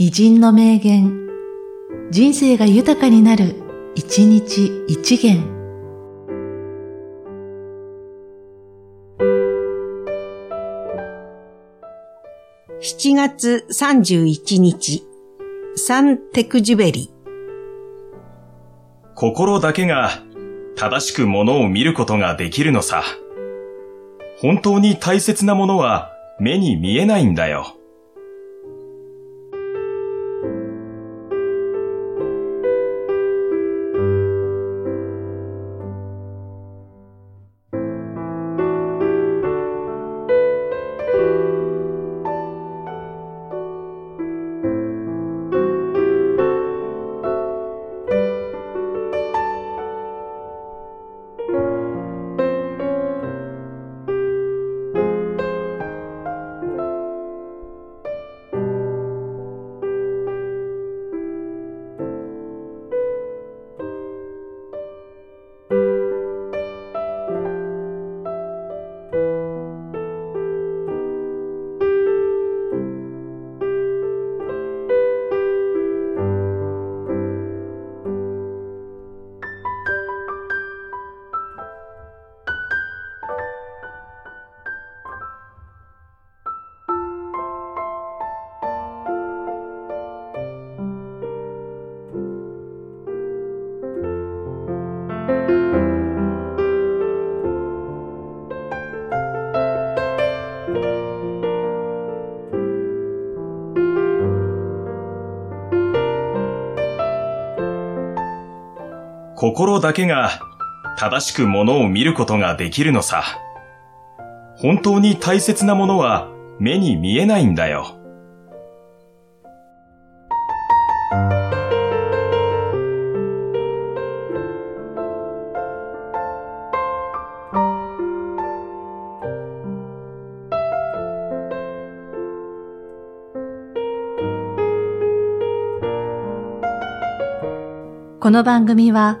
偉人の名言、人生が豊かになる、一日一元。7月31日、サンテクジュベリ。心だけが正しくものを見ることができるのさ。本当に大切なものは目に見えないんだよ。心だけが正しくものを見ることができるのさ。本当に大切なものは目に見えないんだよ。この番組は、